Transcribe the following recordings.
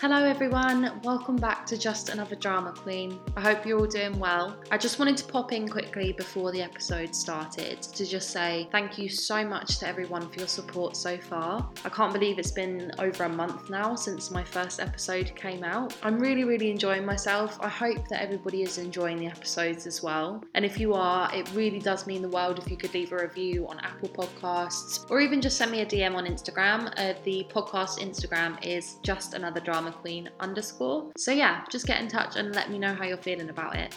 Hello, everyone. Welcome back to Just Another Drama Queen. I hope you're all doing well. I just wanted to pop in quickly before the episode started to just say thank you so much to everyone for your support so far. I can't believe it's been over a month now since my first episode came out. I'm really, really enjoying myself. I hope that everybody is enjoying the episodes as well. And if you are, it really does mean the world if you could leave a review on Apple Podcasts or even just send me a DM on Instagram. Uh, the podcast Instagram is Just Another Drama Queen underscore. So yeah, just get in touch and let me know how you're feeling about it.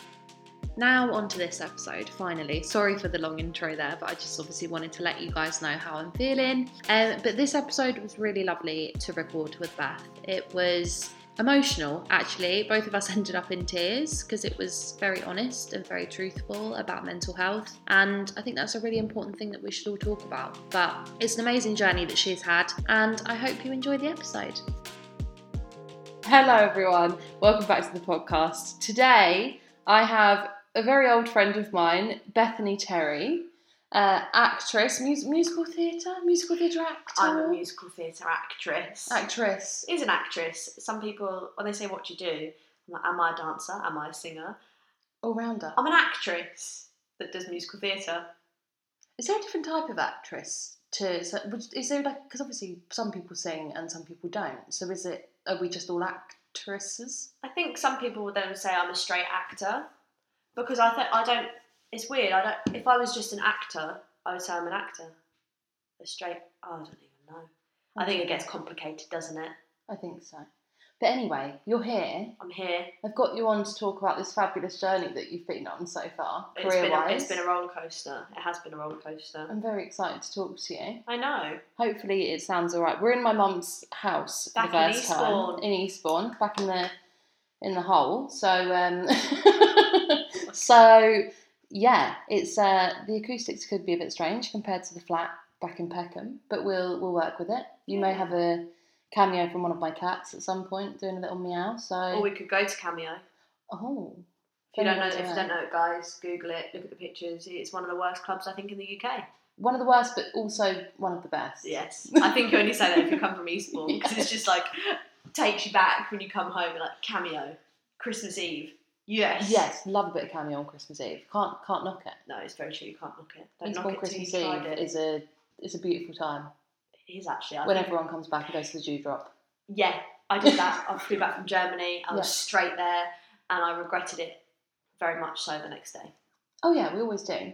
Now, on to this episode, finally. Sorry for the long intro there, but I just obviously wanted to let you guys know how I'm feeling. Um, but this episode was really lovely to record with Beth. It was emotional, actually. Both of us ended up in tears because it was very honest and very truthful about mental health. And I think that's a really important thing that we should all talk about. But it's an amazing journey that she's had, and I hope you enjoy the episode. Hello, everyone. Welcome back to the podcast. Today, I have a very old friend of mine, Bethany Terry, uh, actress, mus- musical theatre, musical theatre actor. I'm a musical theatre actress. actress. Is an actress. Some people, when they say what you do, I'm like, am I a dancer? Am I a singer? All rounder. I'm an actress that does musical theatre. Is there a different type of actress to? So, is there like because obviously some people sing and some people don't. So is it? Are we just all actresses? I think some people would then say I'm a straight actor because I think I don't. It's weird. I don't. If I was just an actor, I would say I'm an actor. A straight. Oh, I don't even know. I think it gets complicated, doesn't it? I think so. But anyway, you're here. I'm here. I've got you on to talk about this fabulous journey that you've been on so far, It's career been, a, wise. it's been a roller coaster. It has been a roller coaster. I'm very excited to talk to you. I know. Hopefully, it sounds all right. We're in my mum's house for Back the in first Eastbourne. time in Eastbourne, back in the in the hole. So, um, so yeah, it's uh, the acoustics could be a bit strange compared to the flat back in Peckham, but we'll we'll work with it. You may Yeah. have a cameo from one of my cats at some point doing a little meow. So, Or we could go to Cameo. oh, If you don't know, if you don't know it, guys, Google it. Look at the pictures. It's one of the worst clubs I think in the UK. one of the worst, but also one of the best. Yes, I think you only say that if you come from Eastbourne because it's just like takes you back when you come home. Like cameo, Christmas Eve. Yes. Yes, love a bit of cameo on Christmas Eve. Can't can't knock it. No, it's very true. You can't knock it. Don't Eastbourne knock it Christmas Eve it. is a is a beautiful time is actually. I when think- everyone comes back and goes to the Dewdrop. Yeah, I did that. I flew back from Germany. I was Yeah. straight there, and I regretted it very much so the next day. Oh yeah, we always do.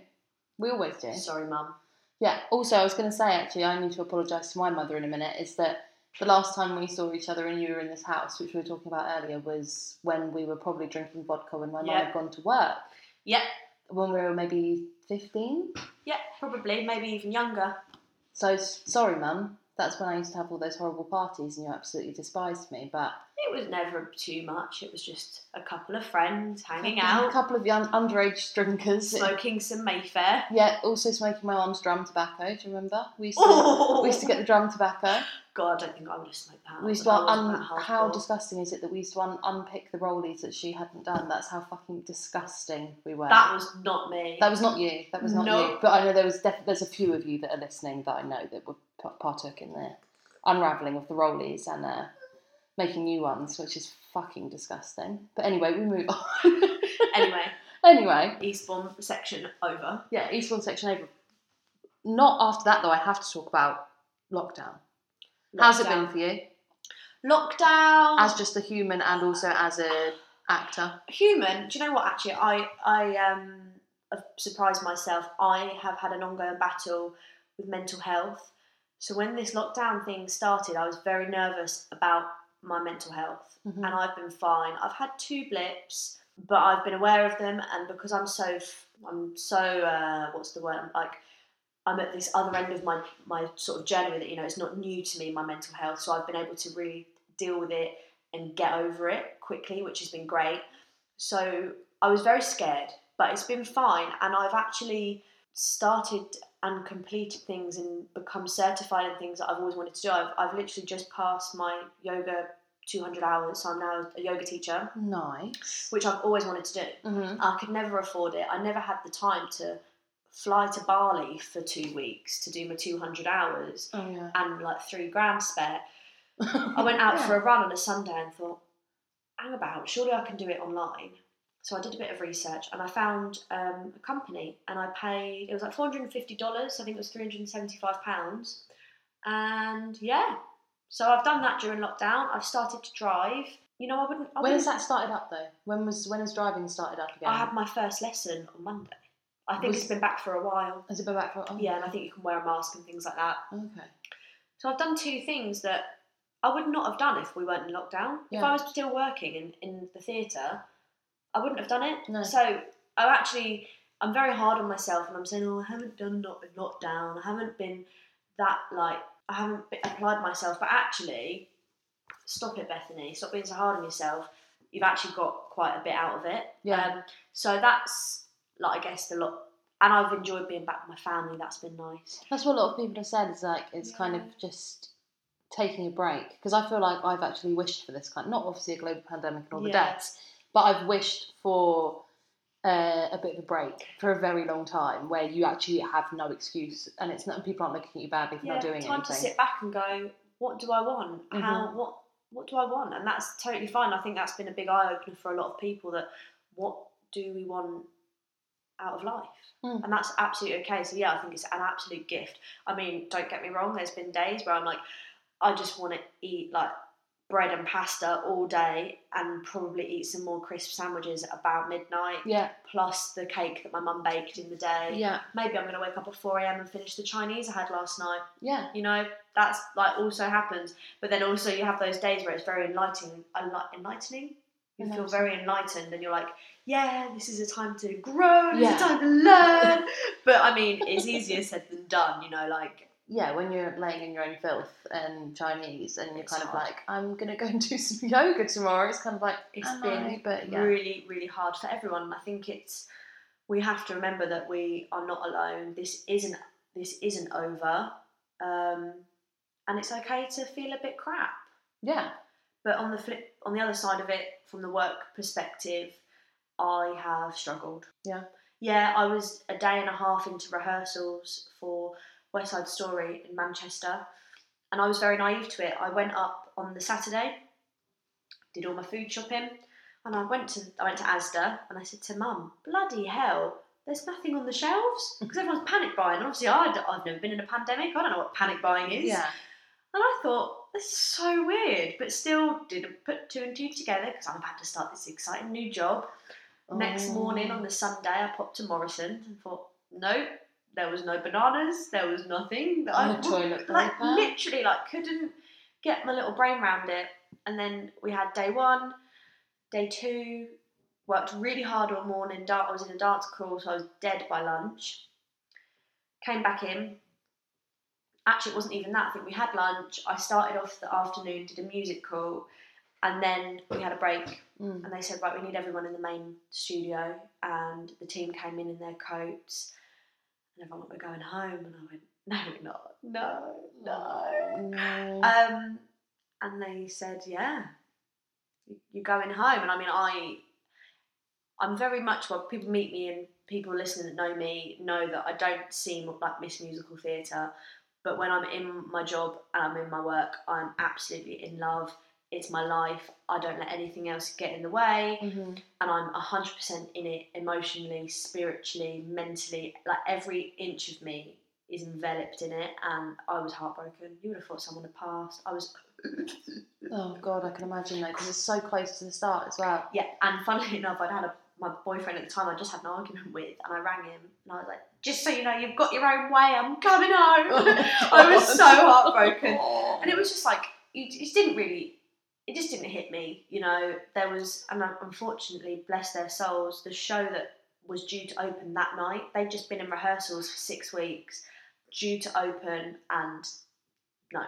We always do. Sorry, mum. Yeah. Also, I was going to say actually, I need to apologise to my mother in a minute. Is that the last time we saw each other and you were in this house, which we were talking about earlier, was when we were probably drinking vodka when my mum had gone to work. Yep. When we were maybe fifteen. Yeah, probably, maybe even younger. So sorry, mum. That's when I used to have all those horrible parties and you absolutely despised me. But It was never too much. It was just a couple of friends hanging out, a couple of young underage drinkers. smoking some Mayfair. Yeah, also smoking my mum's drum tobacco. Do you remember? We used to, Oh, we used to get the drum tobacco. God, I don't think I would have smoked that. We used to un- how disgusting is it that we used to un- unpick the rollies that she hadn't done? That's how fucking disgusting we were. That was not me. That was not you. That was not No. you. But I know there was def- there's a few of you that are listening that I know that were partook in the unraveling of the rollies and uh, making new ones, which is fucking disgusting. But anyway, we move on. anyway, anyway, Eastbourne section over. yeah, Eastbourne section over. Not after that though. I have to talk about lockdown. How's it been for you? Lockdown. As just a human and also as a actor. human. Do you know what? Actually, I I um have surprised myself. I have had an ongoing battle with mental health. So when this lockdown thing started, I was very nervous about my mental health, Mhm. and I've been fine. I've had two blips, but I've been aware of them, and because I'm so I'm so uh, what's the word like. I'm at this other end of my, my sort of journey that. You know, it's not new to me, my mental health. So I've been able to really deal with it and get over it quickly, which has been great. So I was very scared, but it's been fine. And I've actually started and completed things and become certified in things that I've always wanted to do. I've, I've literally just passed my yoga 200 hours, so I'm now a yoga teacher, Nice. which I've always wanted to do. hmm I could never afford it. I never had the time to fly to Bali for two weeks to do my 200 hours Oh yeah. and like three grand spare. I went out for a run on a Sunday and thought, hang about, surely I can do it online. So I did a bit of research and I found um, a company and I paid, it was like $450, I think it was £375. And yeah, so I've done that during lockdown. I've started to drive. You know, I wouldn't. I When has wouldn't- that started up though? When was when has driving started up again? I had my first lesson on Monday. I think Was- it's been back for a while. Has it been back for? Oh, Yeah, and I think you can wear a mask and things like that. Okay. So I've done two things that I would not have done if we weren't in lockdown. If I was still working in, in the theatre, I wouldn't have done it. No. So I actually, I'm very hard on myself, and I'm saying, oh, I haven't done not in lockdown. I haven't been that like I haven't applied myself. But actually, stop it, Bethany. Stop being so hard on yourself. You've actually got quite a bit out of it. Yeah. Um, so that's like I guess the lot. And I've enjoyed being back with my family. That's been nice. That's what a lot of people have said. Is like it's kind of just taking a break because I feel like I've actually wished for this kind. Not obviously a global pandemic and all the Yeah. deaths, but I've wished for uh, a bit of a break for a very long time where you actually have no excuse and it's not people aren't looking at you badly for not doing time anything. to sit back and go, what do I want? How Mhm. what what do I want? And that's totally fine. I think that's been a big eye opener for a lot of people that what do we want out of life? Mm. And that's absolutely okay. So yeah, I think it's an absolute gift. I mean, don't get me wrong, there's been days where I'm like, I just want to eat like bread and pasta all day and probably eat some more crisp sandwiches about midnight, Yeah, plus the cake that my mum baked in the day. yeah, Maybe I'm gonna wake up at 4 a.m. and finish the Chinese I had last night yeah. you know that's like also happens but then also you have those days where it's very enlightening enlightening you feel very enlightened and you're like yeah this is a time to grow this Yeah. is a time to learn but i mean it's easier said than done you know like Yeah, when you're laying in your own filth and Chinese, and you're It's kind of like, I'm gonna go and do some yoga tomorrow. It's kind of like It's am been I? but yeah, really really hard for everyone i think it's we have to remember that we are not alone this isn't this isn't over um, and it's okay to feel a bit crap yeah, But on the flip, on the other side of it, from the work perspective, I have struggled. Yeah. Yeah, I was a day and a half into rehearsals for West Side Story in Manchester, and I was very naive to it. I went up on the Saturday, did all my food shopping, and I went to I went to Asda, and I said to Mum, "Bloody hell." There's nothing on the shelves because everyone's panic buying. And obviously, I'd, I've never been in a pandemic. I don't know what panic buying is. yeah. And I thought, this is so weird, but still didn't put two and two together because I'm about to start this exciting new job. Next Oh. morning on the Sunday, I popped to Morrison's and thought, nope, there was no bananas, there was nothing. Oh, I toilet like paper. literally like couldn't get my little brain around it. And then we had day one, day two, worked really hard all morning. I was in a dance call, so I was dead by lunch. Came back in. Actually, it wasn't even that. I think we had lunch. I started off the afternoon, did a music call, and then we had a break. Mm. And they said, right, we need everyone in the main studio. And the team came in in their coats. And everyone went, we're going home. And I went, no, we're not. No, no. No. Um, and they said, yeah, you- you're going home. And I mean, I, I'm very much, well, people meet me and people listening that know me know that I don't seem like Miss Musical Theatre. But when I'm in my job and I'm in my work, I'm absolutely in love. It's my life. I don't let anything else get in the way Mhm. and I'm 100% in it emotionally, spiritually, mentally. Like every inch of me is enveloped in it, and I was heartbroken. You would have thought someone had passed. I was, Oh god, I can imagine that because it's so close to the start as well. yeah. And funnily enough, I'd had a, my boyfriend at the time. I just had an argument with, and I rang him, and I was like, "Just so you know, you've got your own way. I'm coming home." I was so heartbroken. and it was just like you it didn't really it just didn't hit me you know? There was and unfortunately bless their souls the show that was due to open that night they'd just been in rehearsals for six weeks due to open and no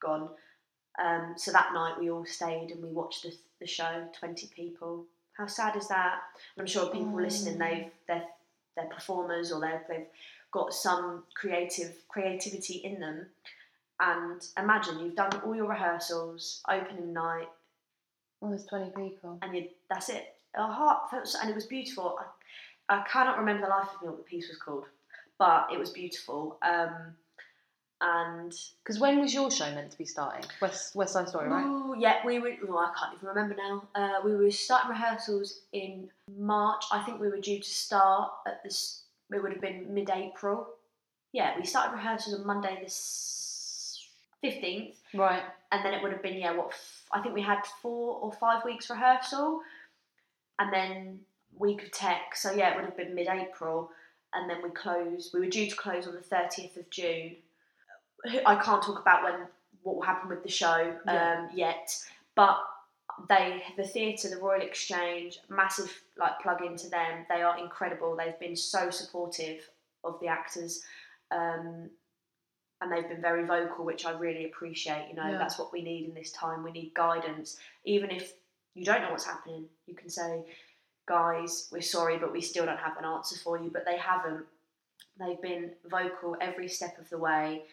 gone. Um, so that night we all stayed and we watched the, the show 20 people. How sad is that? And i'm sure people listening Oh. they've they're, they're performers or they've, they've got some creative creativity in them and imagine you've done all your rehearsals, opening night, Oh, there's 20 people. and you, that's it. A heartfelt, and it was beautiful. I, I cannot remember the life of me what the piece was called, but it was beautiful. Um, and Because when was your show meant to be starting? West West Side Story, right? Ooh, yeah, we were. Oh, I can't even remember now. Uh, we were starting rehearsals in March. I think we were due to start at this. It would have been mid-April. Yeah, we started rehearsals on Monday this fifteenth, Right. and then it would have been yeah. What f- I think we had four or five weeks rehearsal, and then week of tech. So yeah, it would have been mid-April, and then we closed. We were due to close on the thirtieth of June. I can't talk about when what will happen with the show Yeah. um, yet, but they the theatre, the Royal Exchange, massive like plug into them. They are incredible. They've been so supportive of the actors. Um, and they've been very vocal, which I really appreciate. You know, Yeah. that's what we need in this time. We need guidance. Even if you don't know what's happening, you can say, guys, we're sorry, but we still don't have an answer for you. But they haven't. They've been vocal every step of the way.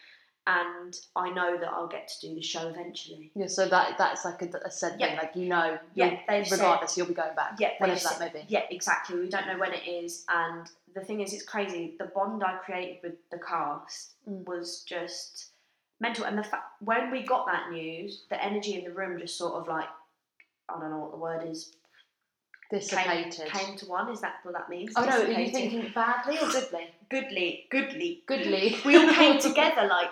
And I know that I'll get to do the show eventually. Yeah. So that that's like a, a said thing. Like you know, Yeah, you'll- said- regardless, you'll be going back. Yeah, Whenever that may be. Yeah, exactly. We don't know when it is, and the thing is, it's crazy. The bond I created with the cast Mm. was just mental, and the fact when we got that news, the energy in the room just sort of like I don't know what the word is. Dissipated. came to one. Is that what that means? oh no, are you thinking badly or goodly? goodly, goodly, Goodly. We all came together like,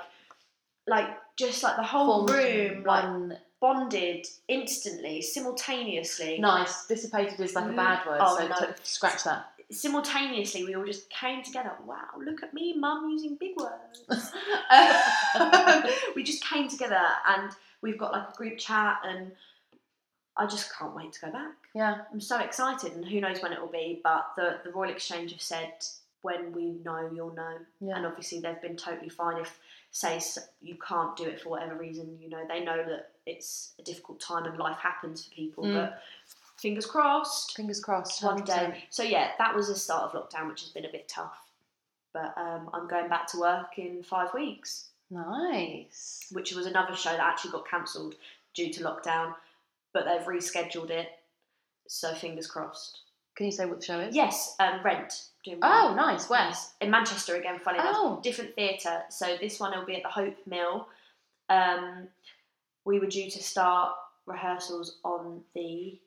like just like the whole Formed room, like bonded instantly, simultaneously. nice. Dissipated is like a Mm. bad word, Oh, so no. t- scratch that. simultaneously we all just came together. Wow, look at me, mum, using big words. Um, we just came together and we've got like a group chat and I just can't wait to go back. Yeah. I'm so excited and who knows when it will be, but the, the Royal Exchange have said when we know, you'll know. Yeah. And obviously they've been totally fine if, say, you can't do it for whatever reason, you know, they know that it's a difficult time and life happens for people, Mm. but fingers crossed Fingers crossed. one 100%. day. So yeah, that was the start of lockdown, which has been a bit tough. But um, I'm going back to work in five weeks, Nice. which was another show that actually got cancelled due to lockdown, but they've rescheduled it. So fingers crossed. Can you say what the show is? Yes, um, Rent. Doing Oh, nice. Where? In Manchester again. Funny enough, Oh. different theatre. So this one will be at the Hope Mill. Um, we were due to start rehearsals on the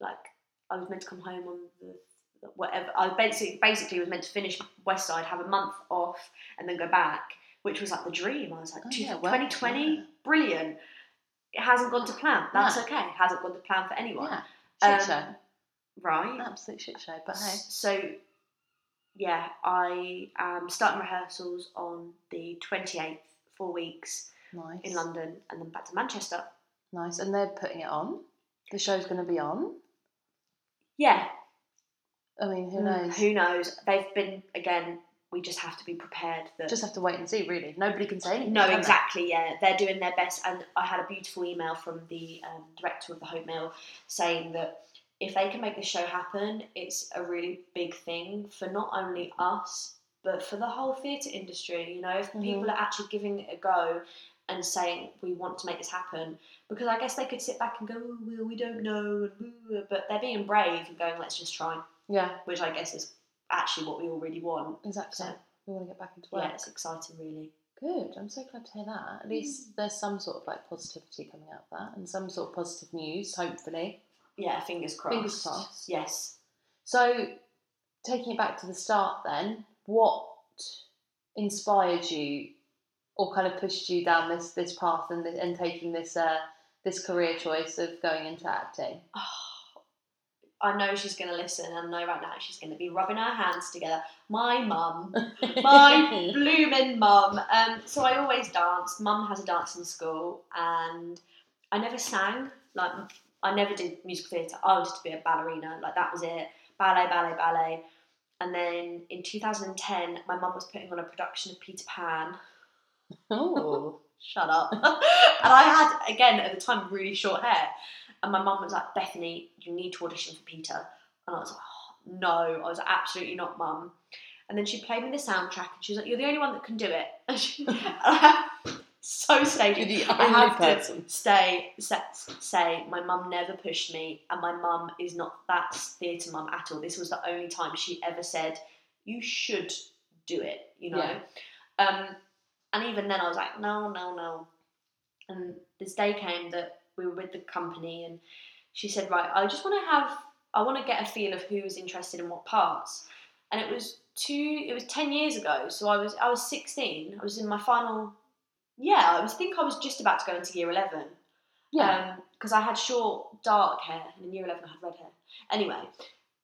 like I was meant to come home on the whatever. I basically basically was meant to finish West Side, have a month off, and then go back, which was like the dream. I was like, Oh, yeah, well, 2020, yeah. brilliant. It hasn't gone to plan. That's No. okay. It hasn't gone to plan for anyone. Yeah. Um. Right. Absolute shit show. But hey. So, yeah, I am starting rehearsals on the 28th, four weeks Nice. in London, and then back to Manchester. Nice. And they're putting it on. The show's going to be on. Yeah, I mean, who mm, knows? Who knows? They've been, again, we just have to be prepared that. Just have to wait and see, really. Nobody can say anything. no, can they? exactly. Yeah, they're doing their best, and I had a beautiful email from the um, director of the Hope Mill saying that if they can make this show happen, it's a really big thing for not only us but for the whole theatre industry. You know, if Mhm. people are actually giving it a go and saying we want to make this happen, because I guess they could sit back and go, well, we don't know, but they're being brave and going, let's just try, Yeah, which I guess is actually what we all really want. exactly. So, We want to get back into work. yeah, it's exciting, really. Good. I'm so glad to hear that. At least there's some sort of like positivity coming out of that and some sort of positive news, hopefully. Yeah, fingers crossed. Fingers crossed. Yes. So, taking it back to the start, then, what inspired you, or kind of pushed you down this this path and and taking this uh this career choice of going into acting? I know she's going to listen, and I know right now she's going to be rubbing her hands together. My mum, my blooming mum. Um, so I always danced. Mum has a dancing school, and I never sang. Like I never did musical theatre. I wanted to be a ballerina. Like that was it. Ballet, ballet, ballet. And then in 2010, my mum was putting on a production of Peter Pan. oh, Shut up. and I had again at the time really short hair, and my mum was like, Bethany, you need to audition for Peter. And I was like, oh, no, I was like, absolutely not, mum. And then she played me the soundtrack, and she was like, "You're the only one that can do it." And she, and I, so you're staged. the I have person. to stay say, say my mum never pushed me, and my mum is not that theatre mum at all. This was the only time she ever said, "You should do it," you know. Um, And even then, I was like, no, no, no. And this day came that we were with the company, and she said, right, I just want to have, I want to get a feel of who's interested in what parts. And it was two, it was ten years ago. So I was, I was sixteen. I was in my final. Yeah, I was think I was just about to go into year eleven Yeah. because I had short, dark hair, and in year 11 I had red hair. Anyway,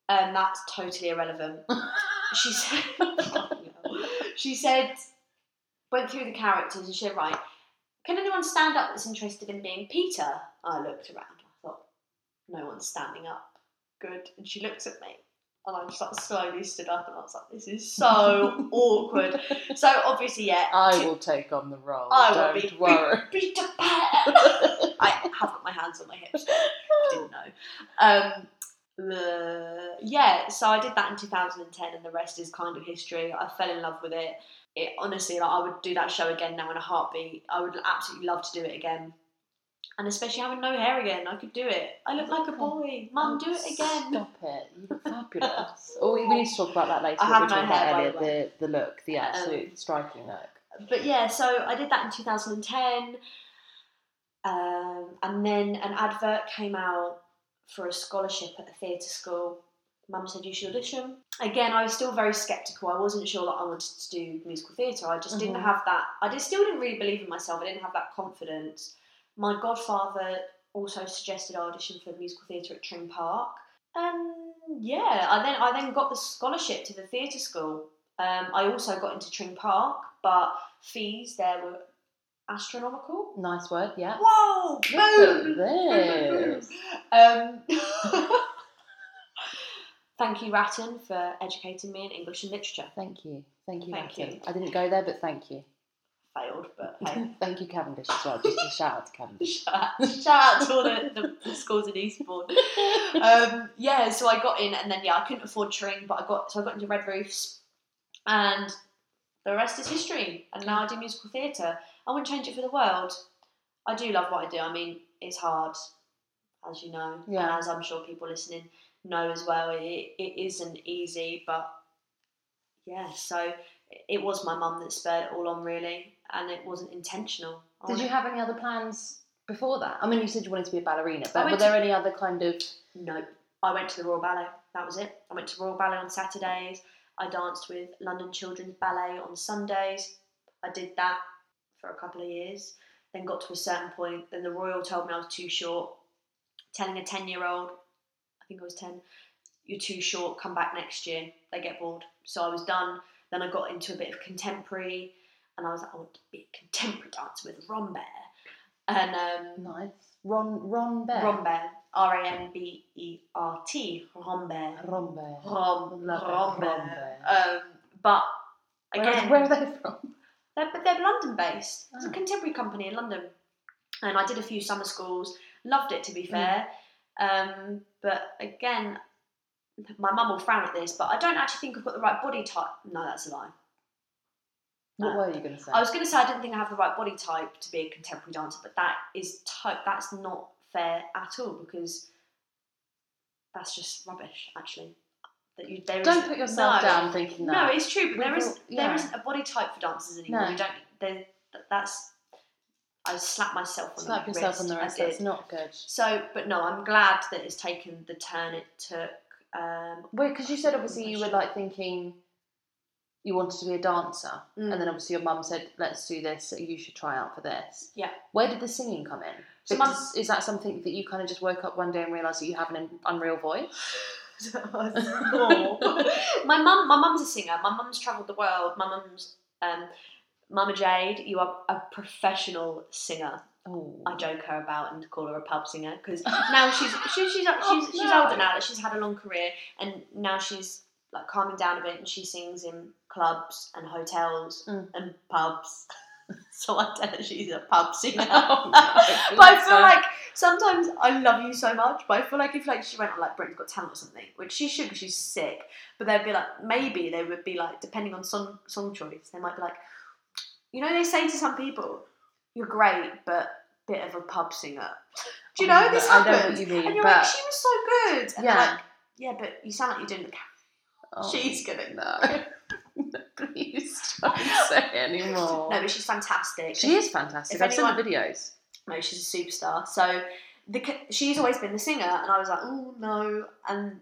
um, that's totally irrelevant. she said, she said, went through the characters and she said, right, can anyone stand up that's interested in being Peter? I looked around. I thought, no one's standing up. Good. And she looked at me. And I just like slowly stood up and I was like, this is so awkward. So obviously, yeah. I will take on the role. I will Don't be worry. Peter Pan. I have got my hands on my hips. Didn't know. Um, the- yeah, so I did that in 2010, and the rest is kind of history. I fell in love with it. It honestly, like I would do that show again now in a heartbeat. I would absolutely love to do it again, and especially having no hair again, I could do it. I look like a boy. Mum, do it again. Stop it. You look fabulous. oh, we need to talk about that later. I have we no hair, by the way. the, the look, the absolute Um, striking look. but yeah, so I did that in 2010, um, and then an advert came out for a scholarship at a theatre school. Mum said you should audition. Again, I was still very sceptical. I wasn't sure that I wanted to do musical theatre. I just didn't Mhm. have that. I just still didn't really believe in myself. I didn't have that confidence. My godfather also suggested I audition for musical theatre at Tring Park. And yeah, I then I then got the scholarship to the theatre school. Um, I also got into Tring Park, but fees there were astronomical. Nice word, yeah. Whoa! Look boom, at this. Um, thank you, Ratton, for educating me in English and literature. Thank you. Thank you, Thank Nathan. you. I didn't go there, but thank you. Failed, but hey. thank you, Cavendish, as well. Just a shout out to Cavendish. shout, out, shout out to all the, the, the schools in Eastbourne. Um, yeah, so I got in, and then yeah, I couldn't afford Tring, but I got so I got into Redroofs, and the rest is history. And now I do musical theatre. I wouldn't change it for the world. I do love what I do. I mean, it's hard, as you know, Yeah. and as I'm sure people listening know as well. It, it isn't easy, but yeah. So it was my mum that spurred it all on, really, and it wasn't intentional. Did you have any other plans before that? I mean, you said you wanted to be a ballerina, but were there any other kind of. No, I went to the Royal Ballet. That was it. I went to Royal Ballet on Saturdays. I danced with London Children's Ballet on Sundays. I did that for a couple of years. Then got to a certain point. Then the Royal told me I was too short. Telling a 10 year old, I think I was 10, you're too short, come back next year. They get bored. So I was done. Then I got into a bit of contemporary. And I was like, I want to be a contemporary dancer with Ron Bear. And um, Nice. Ron, Ron Bear. Rambert, R A N B E R T, Ron Bear. Rom, Love it, Rambert. Rambert. Um, but Where, again, where are they from? they're, but they're London based. It's a Ah. contemporary company in London, and I did a few summer schools. Loved it to Mm. be fair, um, but again, my mum will frown at this, but I don't actually think I've got the right body type. No, that's a lie. What were you going to say? I was going to say I didn't think I have the right body type to be a contemporary dancer, but that is type. that's not fair at all because that's just rubbish. Actually, that you there Don't put yourself no. down thinking that. No, it's true, but there is all- there yeah. isn't a body type for dancers anymore. No. You don't. That's. I slapped myself on Slap the yourself wrist. on the wrist. That's not good. So, but no, I'm glad that it's taken the turn it took. Um, Well, because you said obviously you were like thinking you wanted to be a dancer, Mm. and then obviously your mum said, "Let's do this. So you should try out for this." Yeah. Where did the singing come in? So mum- is that something that you kind of just woke up one day and realised that you have an unreal voice? my mum, my mum's a singer. My mum's travelled the world. My mum's, um, Mama Jade, you are a professional singer. Oh, I joke her about and call her a pub singer because now she's she's she's, Oh, she's, she's older now. that she's had a long career and now she's like calming down a bit and she sings in clubs and hotels Mm. and pubs. so I tell her she's a pub singer. Oh, no. but I feel like sometimes I love you so much, but I feel like if like she went on like Britain's Got Talent or something, which she should because she's sick, but they'd be like maybe they would be like depending on song song choice, they might be like, you know, they say to some people, "You're great, but bit of a pub singer." Do you know I this I know what you mean, and you're but like, she was so good. And Yeah. like, yeah, but you sound like you're doing the. Oh, She's gonna no. Please don't say anymore. No, but she's fantastic. she is fantastic. if I've seen the videos. No, she's a superstar. So the she's always been the singer, and I was like, oh no, and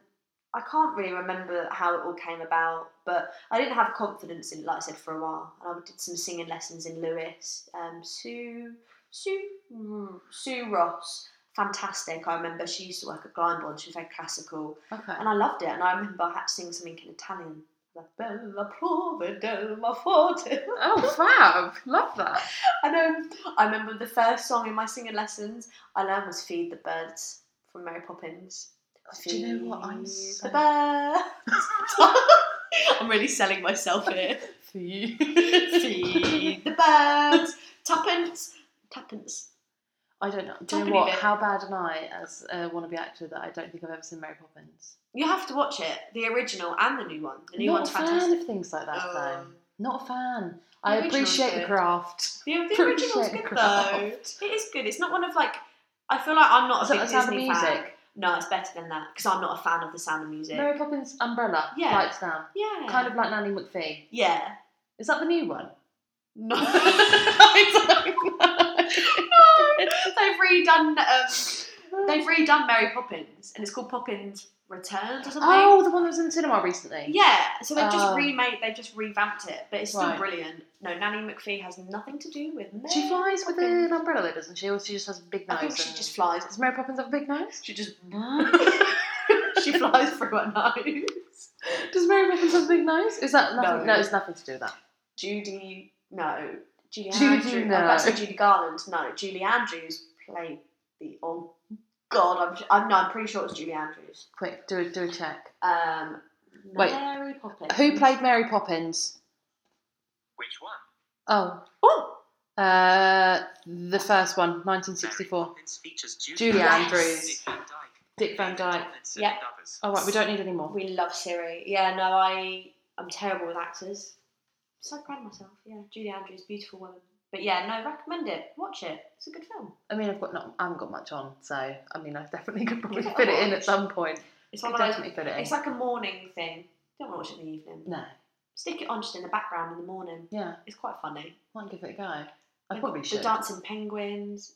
I can't really remember how it all came about, but I didn't have confidence in, it, like I said, for a while. And I did some singing lessons in Lewes. Um, Sue, Sue, mm, Sue Ross, fantastic. I remember she used to work at Glyndebourne. She was very classical, Okay. and I loved it. And I remember I had to sing something in Italian. Like, Bella prove del ma forte. Oh, fab! Love that. I know. Um, I remember the first song in my singing lessons I learned was "Feed the Birds" from Mary Poppins. Oh, do you know what? I'm Feed so the birds. I'm really selling myself here. Feed the birds. Tuppence. Tuppence. I don't know. Do you know what? How bad am I as a wannabe actor that I don't think I've ever seen Mary Poppins? You have to watch it, the original and the new one. The new Not one's a fan fantastic. of things like that, though. Um, Not a fan. I appreciate the craft. The, the original's good though. It is good. It's not one of like. I feel like I'm not a Is that big the sound of Disney fan. music? No, it's better than that because I'm not a fan of the Sound of Music. Mary Poppins umbrella. Yeah. Lights down. yeah. Kind of like Nanny McPhee. Yeah. Is that the new one? No. I they've redone. Um, they've redone Mary Poppins, and it's called Poppins Returns or something. Oh, the one that was in the cinema recently. Yeah, so they've just Oh. remade, they've just revamped it, but it's still Right. brilliant. No, Nanny McPhee has nothing to do with Mary She flies with Poppins. an umbrella, though, doesn't she? Or she just has a big nose. I think she and- just flies. Does Mary Poppins have a big nose? She just. she flies through her nose. Does Mary Poppins have a big nose? Is that nothing? No. No, it's nothing to do with that. Judy, no. Judy, Judy, Andrews. I was about to no. say Judy Garland. No, Julie Andrews played the. Oh God, I'm. I'm no, I'm pretty sure it's Julie Andrews. Quick, do a, do a check. Um, Wait. Mary Poppins. Who played Mary Poppins? Which one? Oh, Oh, uh, the first one, 1964. Poppins features Julie, Julie Yes. Andrews. Dick Van Dyke, Dick Van Dyke. Tomlinson, Yeah. Oh, right, we don't need any more. we love Siri. Yeah, no, I. I'm terrible with actors. So proud of myself. Yeah, Julie Andrews, beautiful woman. But yeah, no, recommend it. Watch it. It's a good film. I mean, I've got not, I haven't got much on, so I mean, I definitely could probably Give it a fit it in watch. at some point. It's Could one of those. definitely fit it in. It's like a morning thing. Don't want to watch it in the evening. no, Stick it on just in the background in the morning. yeah, It's quite funny. might give it a go. I They've probably got should. The dancing penguins.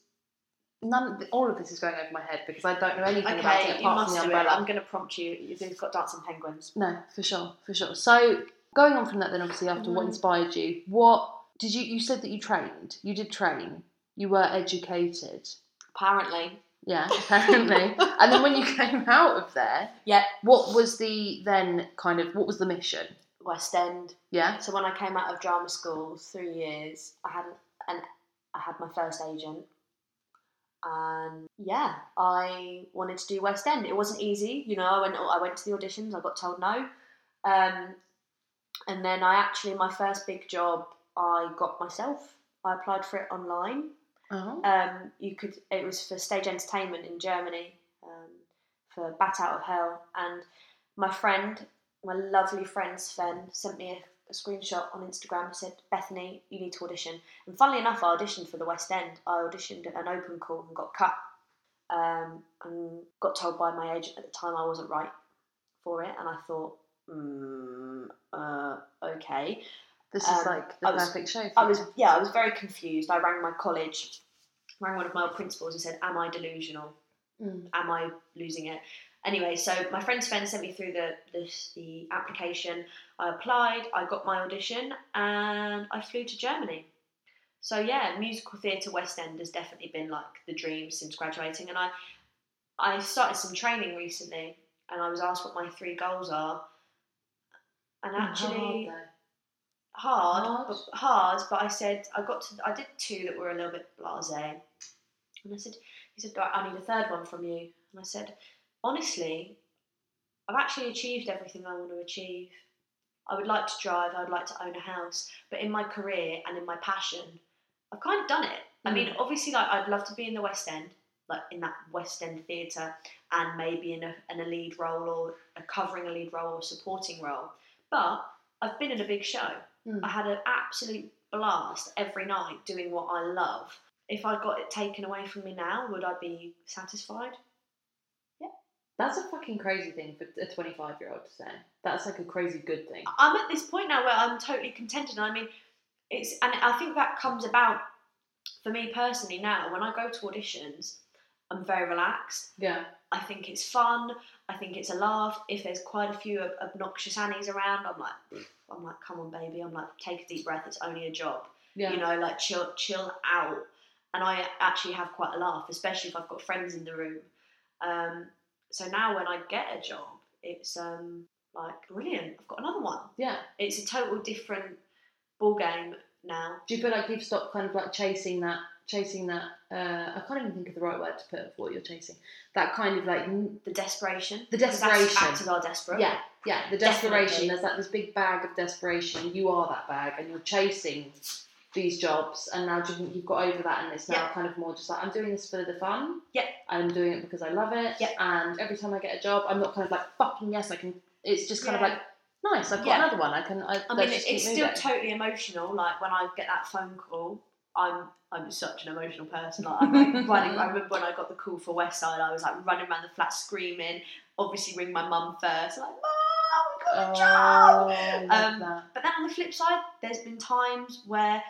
None, all of this is going over my head because I don't know anything about Okay, it you apart must from do it. umbrella. I'm going to prompt you. You've got dancing penguins. No, for sure, for sure. So going on from that, then obviously after what Mhm. inspired you, what did you? You said that you trained. You did train. You were educated. Apparently. Yeah, apparently. and then when you came out of there, Yeah. what was the then kind of what was the mission? West End. Yeah. So when I came out of drama school, three years, I had an I had my first agent, and yeah, I wanted to do West End. It wasn't easy, you know. I went I went to the auditions. I got told no, um, and then I actually my first big job I got myself. I applied for it online. Oh. Um, you could. It was for stage entertainment in Germany, um, for Bat Out of Hell, and my friend, my lovely friend Sven, sent me a, a screenshot on Instagram. and Said, "Bethany, you need to audition." And funnily enough, I auditioned for the West End. I auditioned at an open call and got cut, um, and got told by my agent at the time I wasn't right for it. And I thought, mm, uh, okay. This is um, like the I was- perfect show. For I was you. yeah, I was very confused. I rang my college, rang one of my old principals and said, "Am I delusional? Mm. Am I losing it?" Anyway, so my friend Sven sent me through the, the the application. I applied, I got my audition, and I flew to Germany. So yeah, musical theatre West End has definitely been like the dream since graduating, and I I started some training recently, and I was asked what my three goals are, and actually hard, Hard? but hard. But I said I got to. I did two that were a little bit blasé, and I said, he said, I need a third one from you. And I said, honestly, I've actually achieved everything I want to achieve. I would like to drive. I would like to own a house. But in my career and in my passion, I've kind of done it. I mean, mm. obviously, like I'd love to be in the West End, like in that West End theatre, and maybe in a, in a lead role or a covering a lead role or a supporting role. But I've been in a big show. Mm. I had an absolute blast every night doing what I love. If I got it taken away from me now, would I be satisfied? Yeah. That's a fucking crazy thing for a 25 year old to say. That's like a crazy good thing. I'm at this point now where I'm totally contented. I mean, it's and I think that comes about for me personally now. When I go to auditions, I'm very relaxed. Yeah. I think it's fun. I think it's a laugh. If there's quite a few ob- obnoxious Annies around, I'm like, I'm like, come on, baby. I'm like, take a deep breath. It's only a job. Yeah. You know, like chill, chill out. And I actually have quite a laugh, especially if I've got friends in the room. Um, so now when I get a job, it's um, like brilliant. I've got another one. yeah. It's a total different ball game now. Do you feel like you've stopped kind of like chasing that, chasing that? Uh, I can't even think of the right word to put for what you're chasing. That kind of like, The desperation. The desperation. Actors are desperate. yeah, yeah, the desperation. Definitely. There's like this big bag of desperation. You are that bag, and you're chasing these jobs. And now do you think you've got over that, and it's now Yeah. kind of more just like I'm doing this for the fun. Yeah. I'm doing it because I love it. Yeah. And every time I get a job, I'm not kind of like fucking yes, I can. It's just kind Yeah. of like nice. I've got Yeah. another one. I can. I, I mean, it's still moving. totally emotional. Like when I get that phone call, I'm I'm such an emotional person. Like I'm like running. I remember when I got the call for West Side, I was like running around the flat screaming. Obviously, ring my mum first. Like, mum, got a job. Um. But then on the flip side, there's been times where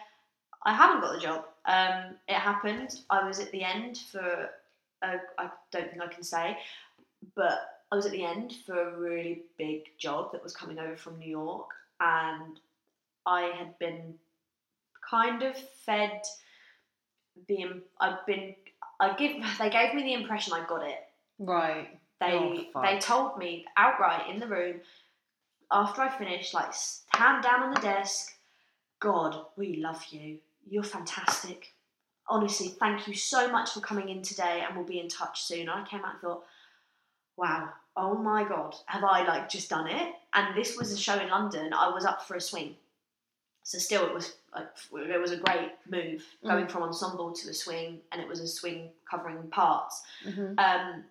I haven't got the job. Um, it happened. I was at the end for, a, I don't think I can say, but I was at the end for a really big job that was coming over from New York, and I had been kind of fed the. I've been. I give. They gave me the impression I got it. Right. They Oh, they told me outright in the room after I finished, like hand down on the desk. God, we love you. You're fantastic. Honestly, thank you so much for coming in today, and we'll be in touch soon. I came out and thought, wow, oh my god, have I like just done it? And this was a show in London. I was up for a swing, so still it was like it was a great move going from ensemble to a swing, and it was a swing covering parts. hmm Um,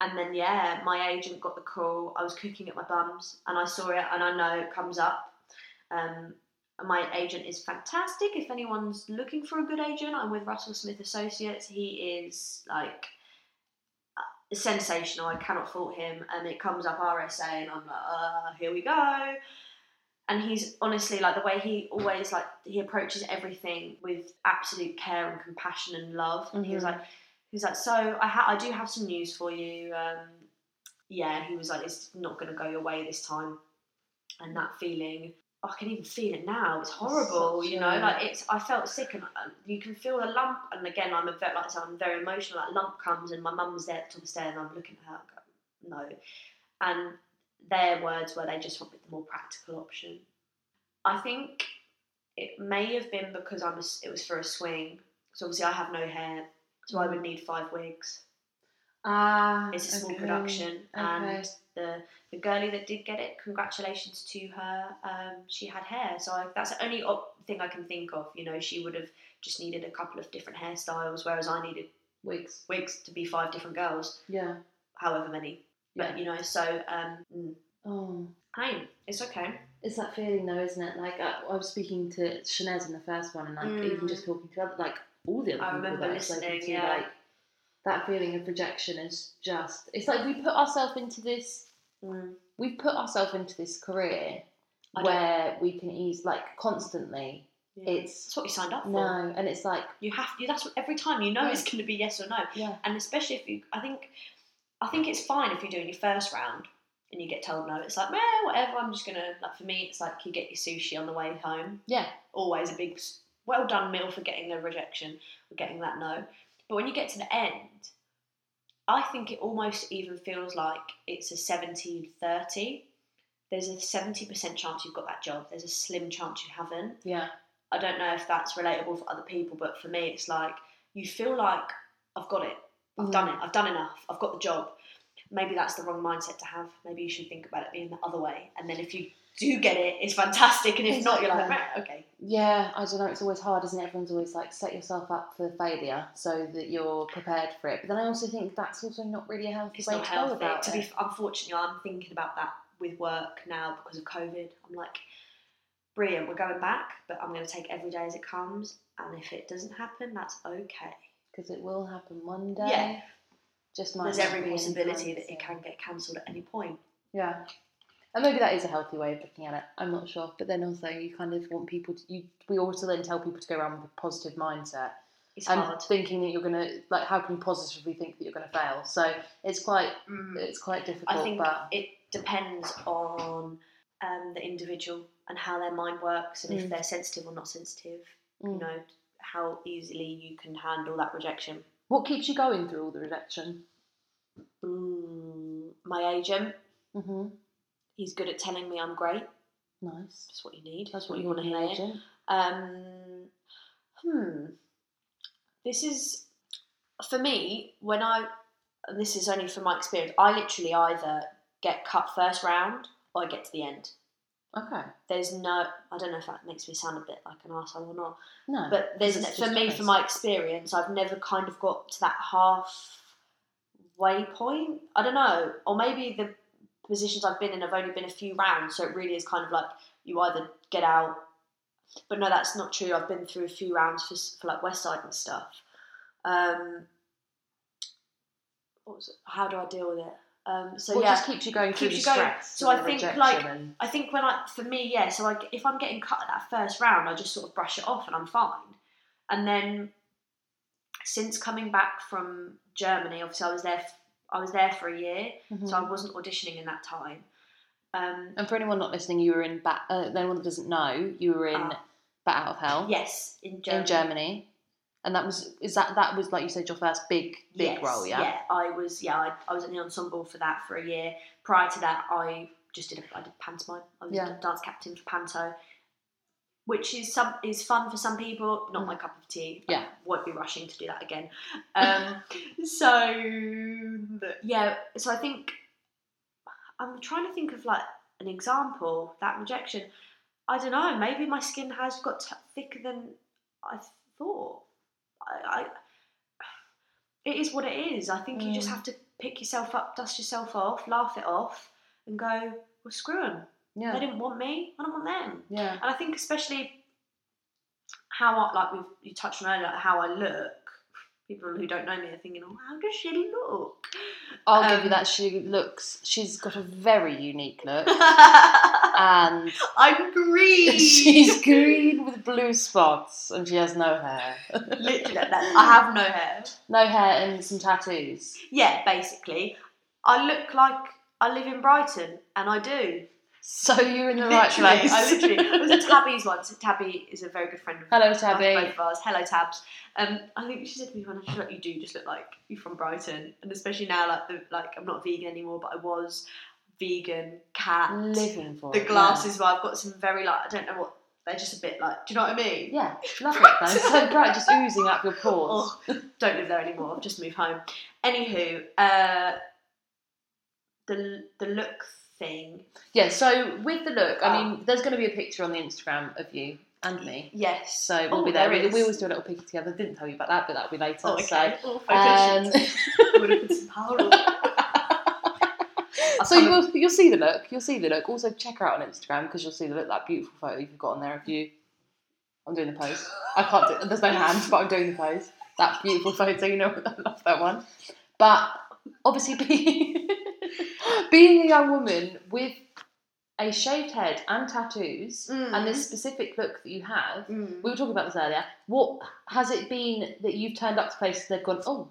and then yeah, my agent got the call. I was cooking at my bums, and I saw it, and I know it comes up. Um, and my agent is fantastic. If anyone's looking for a good agent, I'm with Russell Smith Associates. He is like uh, sensational. I cannot fault him. And it comes up RSA, and I'm like, uh, here we go. And he's honestly like the way he always like he approaches everything with absolute care and compassion and love. And he was Mhm. like, He's like, so I ha- I do have some news for you. Um, yeah, he was like, it's not going to go your way this time, and that feeling, I can even feel it now. It's horrible, such you know. a- Like it's, I felt sick, and uh, you can feel the lump. And again, I'm a very, like said, I'm very emotional. That lump comes, and my mum's there at the top of the stairs, and I'm looking at her, and go, no. And their words were they just wanted the more practical option. I think it may have been because I'm a it was for a swing. So obviously I have no hair, so I would need five wigs. Ah, It's a small okay, production, okay. and the the girlie that did get it, congratulations to her. Um, she had hair, so I, that's the only op- thing I can think of. You know, she would have just needed a couple of different hairstyles, whereas I needed wigs. wigs to be five different girls, Yeah. however many. Yeah. But you know, so um, mm, Oh. hey, it's okay. It's that feeling though, isn't it? Like I, I was speaking to Shanez in the first one, and like Mm. even just talking to other, like all the other I people remember that I've spoken to, yeah. like that feeling of rejection is just. It's like we put ourselves into this. Mm. We've put ourselves into this career I don't- where we can ease like constantly. Yeah. It's That's what you signed up for. no, and it's like You have to. That's what, every time you know Yeah. it's going to be yes or no. yeah, and especially if you i think i think it's fine if you're doing your first round and you get told no. It's like meh, whatever i'm just gonna like for me it's like you get your sushi on the way home. Yeah, always a big well done meal for getting the rejection or getting that no. But when you get to the end i think it almost even feels like it's a 70 30 there's a 70% chance you've got that job. There's a slim chance you haven't. Yeah, I don't know if that's relatable for other people, but for me, it's like you feel like I've got it, I've Mm. done it, I've done enough, I've got the job. Maybe that's the wrong mindset to have. Maybe you should think about it being the other way. And then if you do get it, it's fantastic. And if not, you're like, right, okay. yeah. I don't know. It's always hard, isn't it? Everyone's always like set yourself up for failure so that you're prepared for it. But then I also think that's also not really a healthy It's way not to go healthy. about To it. be, unfortunately, I'm thinking about that with work now because of COVID. I'm like, brilliant, we're going back, but I'm going to take every day as it comes. And if it doesn't happen, that's okay. Because it will happen one day. Yeah. just might there's every possibility that it can get cancelled at any point. Yeah. And maybe that is a healthy way of looking at it. I'm not sure. But then also, you kind of want people to. You, we also then tell people to go around with a positive mindset It's and hard. thinking that you're going to. Like, how can you positively think that you're going to fail? So it's quite. Mm. It's quite difficult. I think but it depends on um, the individual and how their mind works and Mm. if they're sensitive or not sensitive. You Mm. know how easily you can handle that rejection. what keeps you going through all the rejection? Mm, my agent, hmm he's good at telling me I'm great. Nice. That's what you need. That's what you want to hear. agent. Um, hmm. This is for me when I. And this is only from my experience. I literally either get cut first round or I get to the end. Okay. There's no. I don't know if that makes me sound a bit like an asshole or not. No. But there's for me, from my experience, I've never kind of got to that halfway point. I don't know, or maybe the positions I've been in have only been a few rounds, so it really is kind of like you either get out. But no, that's not true. I've been through a few rounds for, for like West Side and stuff. Um, what was it? How do I deal with it? Um, so what yeah, just keeps you going through keeps you going. So I think, like, and- I think when I, for me, yeah. So like, if I'm getting cut at that first round, I just sort of brush it off and I'm fine. And then, since coming back from Germany, obviously I was there. I was there for a year, Mhm. so I wasn't auditioning in that time. Um, And for anyone not listening, you were in Bat. Uh, anyone that doesn't know, you were in Ah. Bat Out of Hell yes, in Germany. in Germany, and that was is that that was like you said your first big big yes, role, yeah. Yeah, I was. Yeah, I, I was in the ensemble for that for a year. Prior to that, I just did. A, I did pantomime. I was Yeah. a dance captain for panto, which is some is fun for some people. Not Mm. my cup of tea. Yeah. I won't be rushing to do that again. Um, so yeah, so I think I'm trying to think of like an example that rejection. I don't know. Maybe my skin has got t- thicker than I thought. I, I it is what it is. I think you just Mm. have to pick yourself up, dust yourself off, laugh it off, and go, well, screw them. They didn't want me. I don't want them. yeah. And I think especially how I, like we you touched on earlier, how I look. People who don't know me are thinking, "Oh, how does she look?" I'll give you Um, that. She looks. She's got a very unique look, and I'm green. she's green with blue spots, and she has no hair. literally. no, I have no hair. no hair and some tattoos. Yeah, basically, I look like I live in Brighton, and I do. So you're in the right place. I literally I was at Tabby's once. Tabby is a very good friend of Hello, both Tabby. of ours. Hello, Tabs. Um, I think she said to me when I like you do just look like you're from Brighton, and especially now, like the, like I'm not vegan anymore, but I was vegan, cat, Living for the it, glasses. Well, I've got some very like I don't know what they're just a bit like. Do you know what I mean? Yeah, yeah love it. Though. so bright, just oozing up your pores. Oh, don't live there anymore. I've just moved home. Anywho, uh, the the look thing. Yeah. So with the look, I Oh. mean, there's going to be a picture on the Instagram of you and me. Yes. So we'll Oh, be there. there We, always do a little picture together. Didn't tell you about that, but that'll be later. Oh, okay. So, oh, um, shoot. I'm put some powder on. So you'll, you'll see the look. You'll see the look. Also, check her out on Instagram because you'll see the look. That beautiful photo you've got on there of you. I'm doing the pose. I can't do. There's no hands, but I'm doing the pose. That beautiful photo. You know, I love that one. But obviously, being being a young woman with a shaved head and tattoos and this specific look that you have, Mm. we were talking about this earlier. What has it been that you've turned up to places they've gone, oh,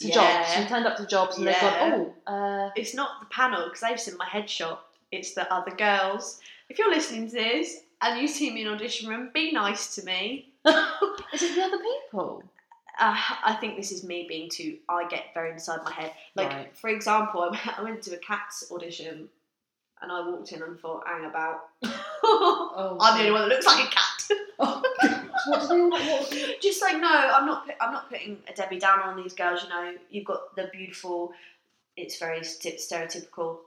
to jobs? You've turned up to jobs and they've gone, oh, uh, It's not the panel because they've seen my headshot. It's the other girls. If you're listening to this and you see me in audition room, be nice to me. is it the other people? Uh, I think this is me being too. I get very inside my head. Like Right. for example, I went, I went to a cats audition, and I walked in and thought, "Hang about." Oh, I'm the only one that looks like a cat. what do they all what, Just like no, I'm not. put- I'm not putting a Debbie Downer on these girls. You know, you've got the beautiful. It's very stereotypical,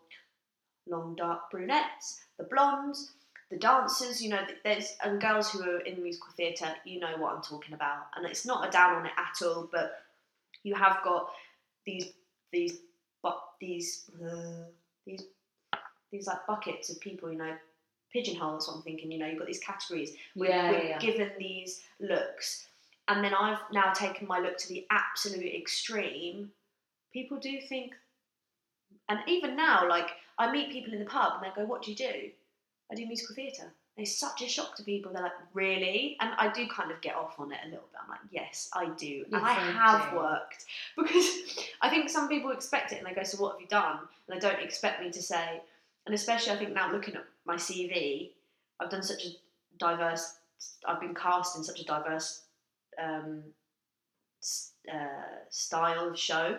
long dark brunettes, the blondes, the dancers. You know, there's and girls who are in musical theatre. You know what I'm talking about, and it's not a down on it at all. But you have got these these but these uh, these these like buckets of people. You know. Pigeonholes, what I'm thinking, you know, you've got these categories we're, Yeah, we're yeah. given these looks and then i've now taken my look to the absolute extreme people do think, and even now, like I meet people in the pub and they go, "What do you do?" I do musical theatre. And It's such a shock to people. They're like, "Really?" And I do kind of get off on it a little bit. I'm like, "Yes, I do," and I have do. worked because I think some people expect it and they go, "So what have you done?" And they don't expect me to say. And especially, I think now looking at my CV, I've done such a diverse. I've been cast in such a diverse um, uh, style of show,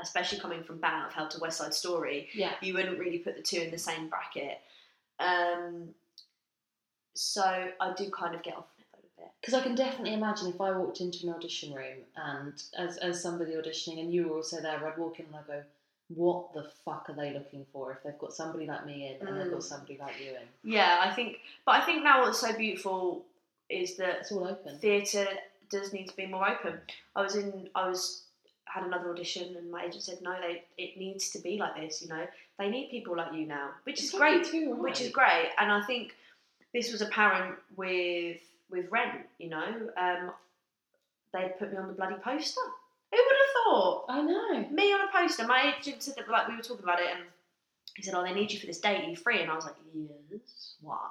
especially coming from Out of Hell to West Side Story. Yeah. You wouldn't really put the two in the same bracket. Um, so I do kind of get off on it a little bit. Because I can definitely imagine if I walked into an audition room and as, as somebody auditioning and you were also there, I'd walk in and I'd go, what the fuck are they looking for if they've got somebody like me in and they've got Mm. somebody like you in? Yeah, I think, but I think now what's so beautiful is that It's all open. theatre does need to be more open. I was in, I was had another audition, and my agent said no, they it needs to be like this. You know, they need people like you now, which is great. too which is great. And I think this was apparent with with Rent. You know, um, they put me on the bloody poster. Who would have thought? I know. Me on a poster. My agent said that like we were talking about it, and he said, "Oh, they need you for this date. Are you free?" And I was like, "Yes. Why?"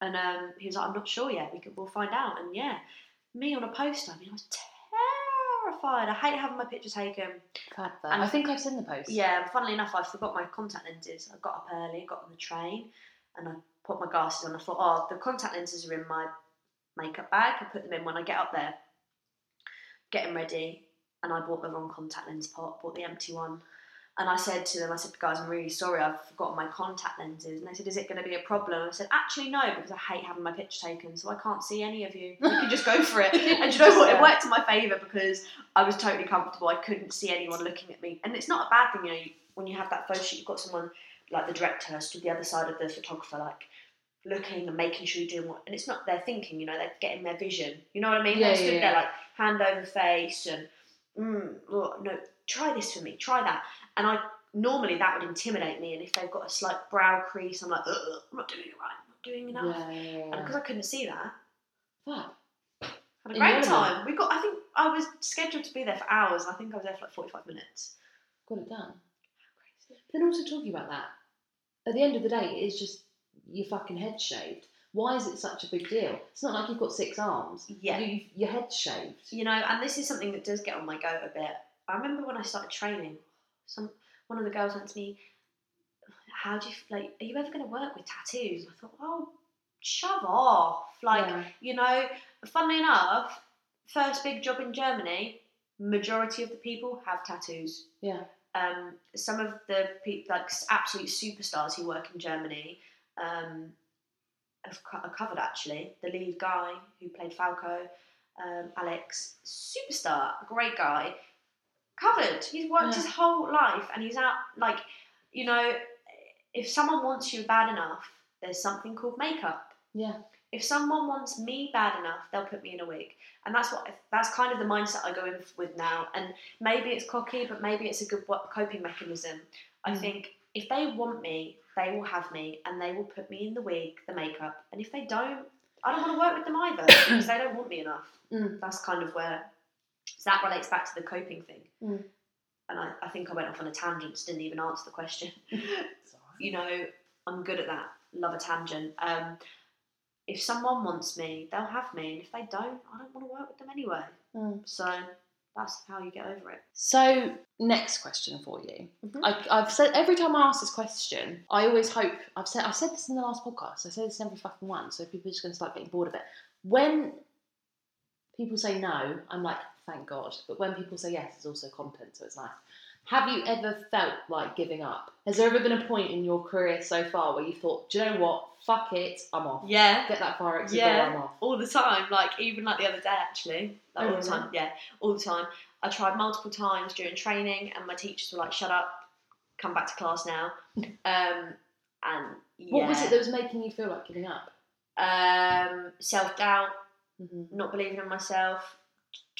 And um, he was like, "I'm not sure yet. We could, we'll find out." And yeah, me on a poster. I mean, I was terrified. I hate having my picture taken. I've had that. And- I think I've seen the post. Yeah, funnily enough, I forgot my contact lenses. I got up early, got on the train, and I put my glasses on. I thought, oh, the contact lenses are in my makeup bag. I put them in when I get up there, getting ready, and I bought the wrong contact lens pot, bought the empty one. And I said to them, I said, guys, I'm really sorry, I've forgotten my contact lenses. And they said, is it going to be a problem? I said, actually, no, because I hate having my picture taken, so I can't see any of you. You can just go for it. And you know what? It worked in my favour because I was totally comfortable. I couldn't see anyone looking at me. And it's not a bad thing, you know, when you have that photo shoot, you've got someone like the director stood the other side of the photographer, like looking and making sure you're doing what. And it's not their thinking, you know, they're getting their vision. You know what I mean? Yeah, they stood yeah, there yeah. like hand over face and, mm, oh, no, try this for me, try that. And I normally that would intimidate me. And if they've got a slight brow crease, I'm like, I'm not doing it right, I'm not doing enough. Yeah, yeah, And because I couldn't see that, Fuck. had a great time. We got. I think I was scheduled to be there for hours. and I think I was there for like forty-five minutes. Got it done. But then also talking about that, at the end of the day, it is just your fucking head shaved. Why is it such a big deal? It's not like you've got six arms. Yeah. You, your head's shaved. You know, and this is something that does get on my goat a bit. I remember when I started training, some one of the girls went to me, "How do you like? Are you ever going to work with tattoos?" I thought, "Oh, shove off!" Like, Yeah. you know, funnily enough, first big job in Germany, majority of the people have tattoos. Yeah. um, some of the pe- like absolute superstars who work in Germany um, have co- are covered actually. The lead guy who played Falco, um, Alex, superstar, great guy, covered. He's worked Yeah. his whole life and he's out like you know. If someone wants you bad enough, there's something called makeup Yeah. if someone wants me bad enough, they'll put me in a wig, and that's what that's kind of the mindset I go in with now. And maybe it's cocky, but maybe it's a good coping mechanism. I Mm. think if they want me, they will have me, and they will put me in the wig, the makeup. And if they don't, I don't want to work with them either because they don't want me enough. Mm. That's kind of where so that relates back to the coping thing. Mm. And I, I think I went off on a tangent, just didn't even answer the question It's all right. you know, I'm good at that. Love a tangent. Um, if someone wants me, they'll have me, and if they don't, I don't want to work with them anyway. Mm. So that's how you get over it. So, next question for you. Mhm. I, I've said every time I ask this question, I always hope I've said I've said this in the last podcast. I say this in every fucking one, so people are just going to start getting bored of it. When people say no, I'm like, thank God. But when people say yes, it's also content, so it's nice. Have you ever felt like giving up? Has there ever been a point in your career so far where you thought, do you know what? Fuck it, I'm off. Yeah, Get that fire exit Yeah. I'm off. all the time. Like even like the other day, actually, like Oh, all the really? time. Yeah, all the time. I tried multiple times during training, and my teachers were like, "Shut up, come back to class now." Um, and yeah, What was it that was making you feel like giving up? um, self doubt, hmm not believing in myself.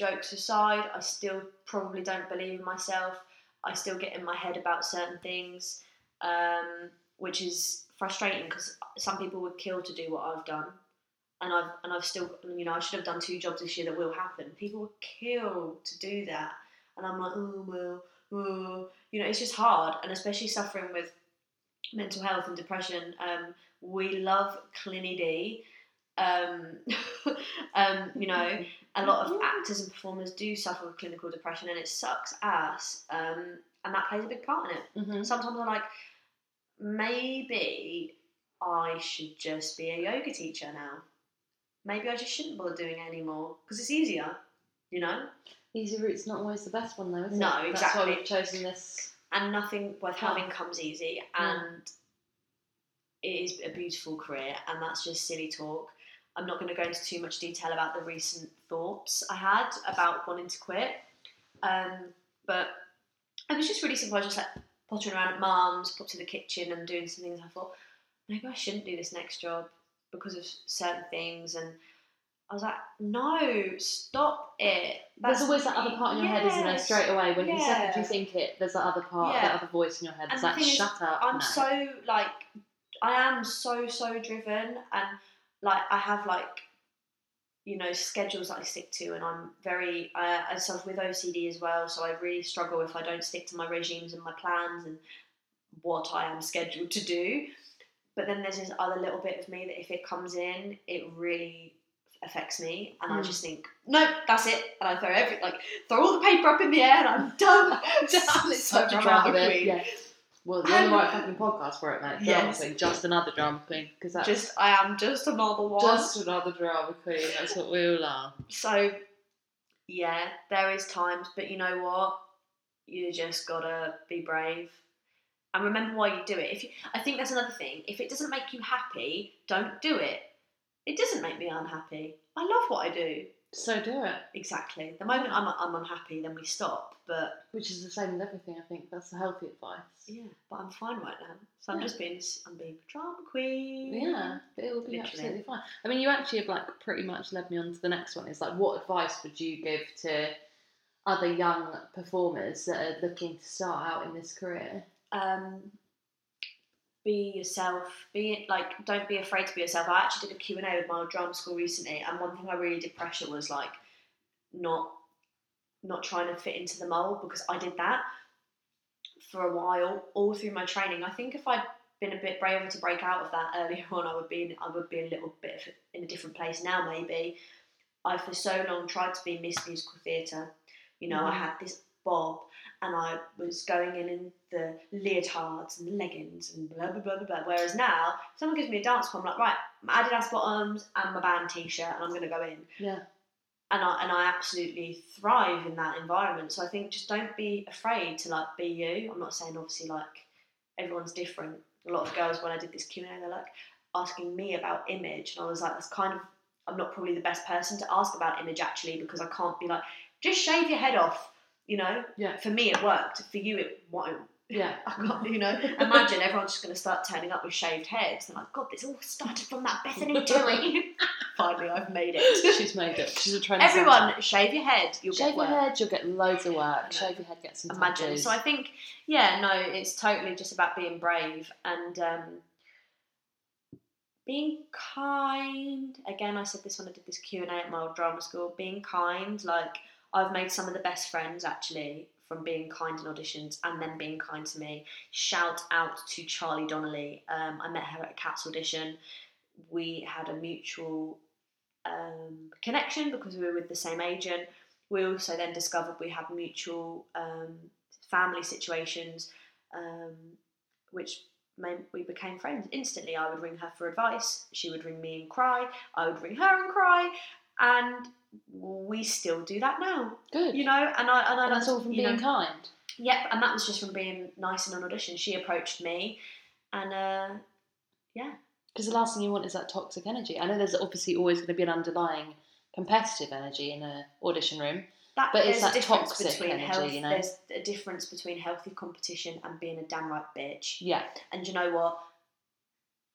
Jokes aside, I still probably don't believe in myself. I still get in my head about certain things, um, which is frustrating because some people would kill to do what I've done, and I've and I've still you know I should have done two jobs this year that will happen. People would kill to do that, and I'm like, oh well, oh. you know, it's just hard, and especially suffering with mental health and depression. Um, we love Cliny D. Um, um, you know, a lot of actors and performers do suffer with clinical depression, and it sucks ass. Um, and that plays a big part in it. Mhm. Sometimes I'm like, maybe I should just be a yoga teacher now. Maybe I just shouldn't bother doing it anymore because it's easier, you know. Easy route's not always the best one, though, is No, it? That's why exactly. we've chosen this. And nothing worth Path. having comes easy, Mm. and it is a beautiful career, and that's just silly talk. I'm not going to go into too much detail about the recent thoughts I had about wanting to quit, um, but I was just really simple. I was just like pottering around at mum's, popped to the kitchen and doing some things. I thought maybe I shouldn't do this next job because of certain things, and I was like, no, stop it. There's always that other part in your head, isn't there? Straight away, when the second you Yeah. think it, there's that other part, Yeah. that other voice in your head. It's like, thing is, shut up. I'm now." so like I am so so driven and like I have like you know schedules that I stick to and I'm very uh, I suffer with OCD as well so I really struggle if I don't stick to my regimes and my plans and what I am scheduled to do but then there's this other little bit of me that if it comes in it really affects me and I Mm. just think no that's it and I throw every like throw all the paper up in the air and I'm done done it's so Such a drama queen Yeah. Well, the Um, right fucking podcast for it, mate. Drama yes. queen, just another drama queen, because that's just I am just another one. just another drama queen. That's what we all are. so yeah, there is times, but you know what? You just gotta be brave and remember why you do it. If you, I think that's another thing. If it doesn't make you happy, don't do it. It doesn't make me unhappy. I love what I do. So do it. Exactly. The moment I'm, I'm unhappy, then we stop. But Which is the same with everything. I think that's the healthy advice. yeah, but I'm fine right now. So I'm Yeah. just being, I'm being drama queen. Yeah, but it will be Literally. absolutely fine. I mean, you actually have like pretty much led me on to the next one. It's like, what advice would you give to other young performers that are looking to start out in this career? um, be yourself. Be like, don't be afraid to be yourself. I actually did a Q and A with my drama school recently, and one thing I really did pressure was like, not, not trying to fit into the mold because I did that for a while, all through my training. I think if I'd been a bit braver to break out of that earlier on, I would be, in, I would be a little bit in a different place now. Maybe I for so long tried to be Miss Musical Theatre. You know, I Mhm. had this bob and I was going in in the leotards and the leggings and blah blah blah blah blah. Whereas now, if someone gives me a dance call, I'm like, right, my Adidas bottoms and my band t-shirt, and I'm going to go in. Yeah. And I and I absolutely thrive in that environment. So I think just don't be afraid to like be you. I'm not saying obviously like everyone's different. A lot of girls when I did this Q and A, they're like asking me about image, and I was like, that's kind of I'm not probably the best person to ask about image actually because I can't be like, just shave your head off. You know, Yeah. for me it worked. For you it won't. Yeah. I can't, you know, imagine everyone's just going to start turning up with shaved heads. They're like, God, this all started from that Bethany Terry. Finally, I've made it. She's made it. She's a trend. Everyone, shave your head. You'll Shave get your head, you'll get loads of work. Shave your head, get some Imagine. tattoos. So I think, yeah, no, it's totally just about being brave and um, being kind. Again, I said this when I did this Q and A at my old drama school. Being kind, like I've made some of the best friends actually from being kind in auditions and then being kind to me. Shout out to Charlie Donnelly. Um, I met her at a Cats audition. We had a mutual um, connection because we were with the same agent. We also then discovered we had mutual um, family situations, um, which meant we became friends instantly. I would ring her for advice, she would ring me and cry, I would ring her and cry, and we still do that now. Good. You know, and I and I and that's all from being know, kind. Yep, and that was just from being nice in an audition. She approached me, and uh, yeah, Because the last thing you want is that toxic energy. I know there's obviously always going to be an underlying competitive energy in an audition room. that But it's that toxic between energy, health, you know? There's a difference between healthy competition and being a damn right bitch. Yeah. And you know what?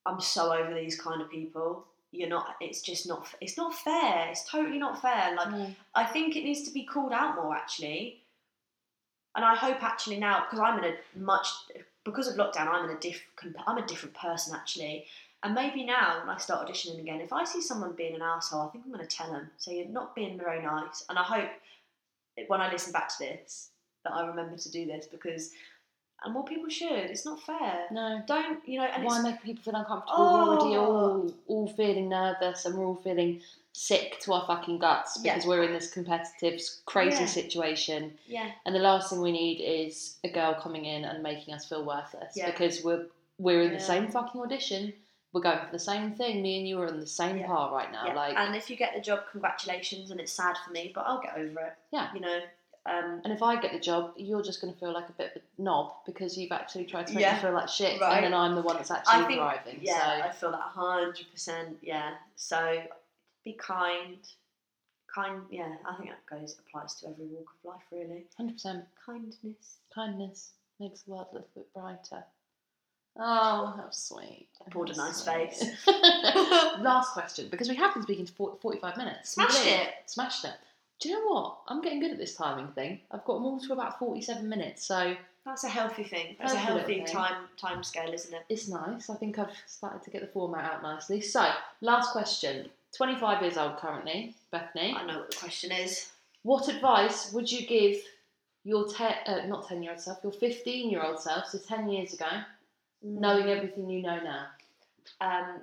I'm so over these kind of people. You're not. It's just not. It's not fair. It's totally not fair. Like No. I think it needs to be called out more actually. And I hope actually now because I'm in a much because of lockdown I'm in a diff I'm a different person actually. And maybe now when I start auditioning again, if I see someone being an asshole, I think I'm going to tell them. So you're not being very nice. And I hope when I listen back to this, that I remember to do this because, and more people should. It's not fair. No. Don't you know? And Why make people feel uncomfortable? We're already Oh. all all feeling nervous and we're all feeling sick to our fucking guts Yeah. because we're in this competitive, crazy Yeah. situation. yeah, And the last thing we need is a girl coming in and making us feel worthless Yeah. because we're we're in the same fucking audition. We're going for the same thing. Me and you are in the same Yeah. part right now. yeah. Like, and if you get the job, congratulations. And it's sad for me, but I'll get over it. Yeah. You know. Um, and if I get the job, you're just going to feel like a bit of a knob because you've actually tried to make Yeah. me feel like shit, Right. and then I'm the one that's actually I think, thriving. yeah, so I feel that hundred percent. Yeah. So be kind. Kind. Yeah, I think that goes applies to every walk of life, really. hundred percent Kindness. kindness makes the world a little bit brighter. Oh, how sweet! I poured a nice sweet. face. Last question, because we have been speaking for 45 minutes. Smashed it. Smashed it. Do you know what? I'm getting good at this timing thing. I've got them all to about 47 minutes, so That's a healthy thing. That's a Healthy healthy thing. time time scale, isn't it? it's nice. I think I've started to get the format out nicely. So, last question. 25 years old currently, Bethany. I know what the question is. What advice would you give your te- uh, not 10 year old self, your 15 year old self, so 10 years ago, knowing everything you know now? um,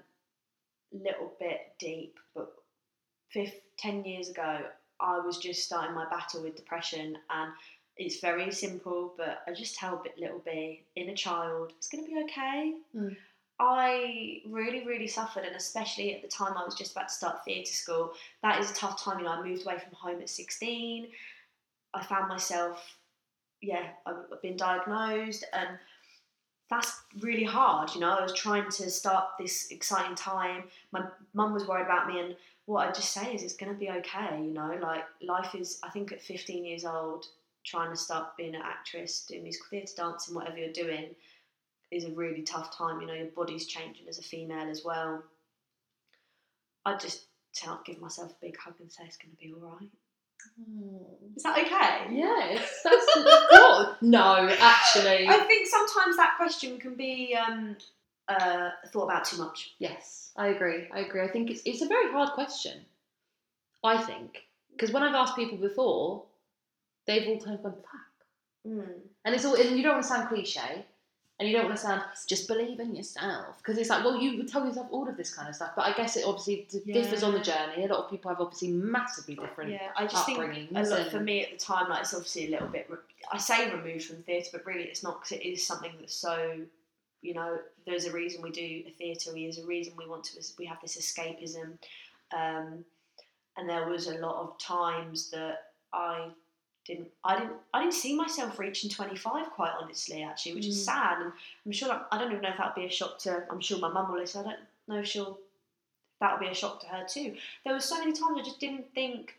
little bit deep, but fif- 10 years ago, I was just starting my battle with depression, and it's very simple, but I just tell little B, inner child, it's going to be okay. Mm. I really, really suffered, and especially at the time I was just about to start theatre school, that is a tough time. You know, I moved away from home at 16. I found myself, yeah, I've been diagnosed, and that's really hard. You know, I was trying to start this exciting time. My mum was worried about me, and what I just say is it's going to be okay. You know, like life is. I think at 15 years old, trying to start being an actress, doing musical theatre, dancing, whatever you're doing, is a really tough time. You know, your body's changing as a female as well. I just tell, give myself a big hug and say it's going to be all right. Is that okay? Yes, that's. No, actually. I think sometimes that question can be um, uh, thought about too much. Yes, I agree. I agree. I think it's it's a very hard question. I think because when I've asked people before, they've all kind of gone fuck, Mm. and it's all and you don't want to sound cliche, and you don't want to sound just believe in yourself because it's like well you would tell yourself all of this kind of stuff, but I guess it obviously d- differs on the journey. A lot of people have obviously massively different Yeah, I just think a lot and- for me at the time, like it's obviously a little bit. Re- I say removed from theatre, but really it's not because it is something that's so. You know, there's a reason we do a theatre. There's a reason we want to. We have this escapism, um, and there was a lot of times that I didn't. I didn't. I didn't see myself reaching 25. Quite honestly, actually, which is Mm. sad. And I'm sure. I don't even know if that would be a shock to. I'm sure my mum will listen. I don't know if she'll. That would be a shock to her too. There were so many times I just didn't think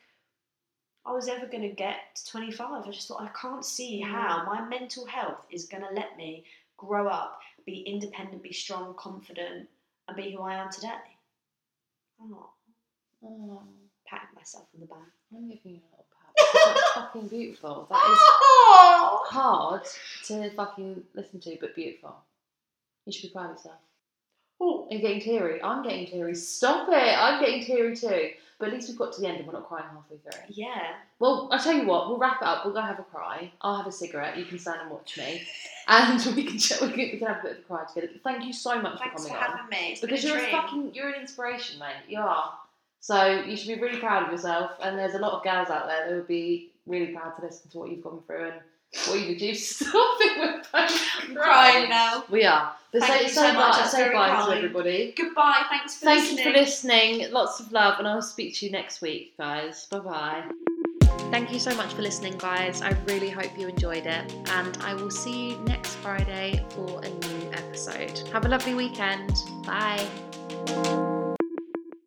I was ever going to get to 25. I just thought, I can't see how my mental health is going to let me grow up, be independent, be strong, confident, and be who I am today. Oh, Oh, patting myself on the back. I'm giving you a little pat. That's fucking beautiful. That is Oh! hard to fucking listen to, but beautiful. You should be proud of yourself. Oh. Are getting teary? I'm getting teary. Stop it! I'm getting teary too. But at least we've got to the end and we're not crying halfway through. Yeah. Well, I'll tell you what. We'll wrap it up. We'll go have a cry. I'll have a cigarette. You can stand and watch me, and we can ch- we can, we can have a bit of a cry together. Thank you so much Thanks for for coming on. having me. It's Because been you're a a fucking you're an inspiration, mate. You are. So you should be really proud of yourself. And there's a lot of gals out there that would be really proud to listen to what you've gone through and what you've achieved. Stop it, we're both crying now. We are. But Thank say, you say so much, bye, that's say very bye to everybody. Goodbye. Thanks for Thank listening. you for listening. Lots of love, and I'll speak to you next week, guys. Bye bye. Thank you so much for listening, guys. I really hope you enjoyed it, and I will see you next Friday for a new episode. Have a lovely weekend. Bye.